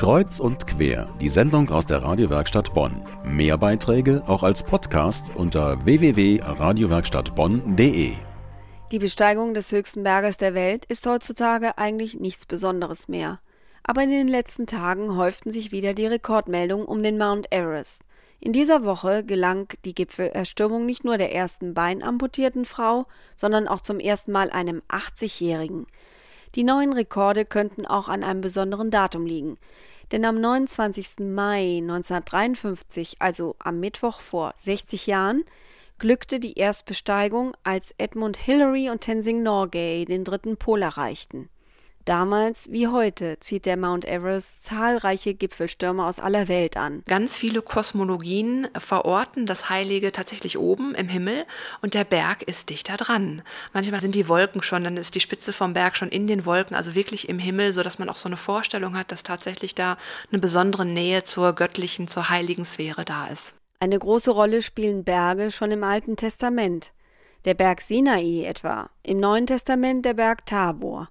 Kreuz und quer, die Sendung aus der Radiowerkstatt Bonn. Mehr Beiträge auch als Podcast unter www.radiowerkstattbonn.de. Die Besteigung des höchsten Berges der Welt ist heutzutage eigentlich nichts Besonderes mehr. Aber in den letzten Tagen häuften sich wieder die Rekordmeldungen um den Mount Everest. In dieser Woche gelang die Gipfelerstürmung nicht nur der ersten beinamputierten Frau, sondern auch zum ersten Mal einem 80-Jährigen. Die neuen Rekorde könnten auch an einem besonderen Datum liegen. Denn am 29. Mai 1953, also am Mittwoch vor 60 Jahren, glückte die Erstbesteigung, als Edmund Hillary und Tenzing Norgay den dritten Pol erreichten. Damals wie heute zieht der Mount Everest zahlreiche Gipfelstürme aus aller Welt an. Ganz viele Kosmologien verorten das Heilige tatsächlich oben im Himmel und der Berg ist dichter dran. Manchmal sind die Wolken schon, dann ist die Spitze vom Berg schon in den Wolken, also wirklich im Himmel, sodass man auch so eine Vorstellung hat, dass tatsächlich da eine besondere Nähe zur göttlichen, zur heiligen Sphäre da ist. Eine große Rolle spielen Berge schon im Alten Testament. Der Berg Sinai etwa, im Neuen Testament der Berg Tabor.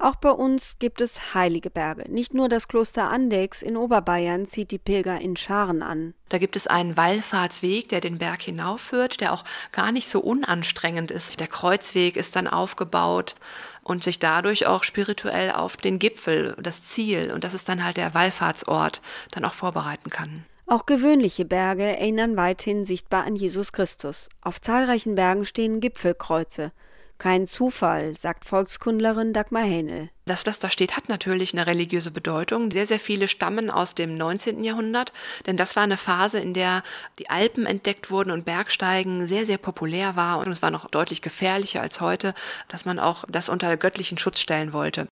Auch bei uns gibt es heilige Berge. Nicht nur das Kloster Andex in Oberbayern zieht die Pilger in Scharen an. Da gibt es einen Wallfahrtsweg, der den Berg hinaufführt, der auch gar nicht so unanstrengend ist. Der Kreuzweg ist dann aufgebaut und sich dadurch auch spirituell auf den Gipfel, das Ziel, und das ist dann halt der Wallfahrtsort, dann auch vorbereiten kann. Auch gewöhnliche Berge erinnern weithin sichtbar an Jesus Christus. Auf zahlreichen Bergen stehen Gipfelkreuze. Kein Zufall, sagt Volkskundlerin Dagmar Hähnel. Dass das da steht, hat natürlich eine religiöse Bedeutung. Sehr, sehr viele stammen aus dem 19. Jahrhundert, denn das war eine Phase, in der die Alpen entdeckt wurden und Bergsteigen sehr, sehr populär war und es war noch deutlich gefährlicher als heute, dass man auch das unter göttlichen Schutz stellen wollte.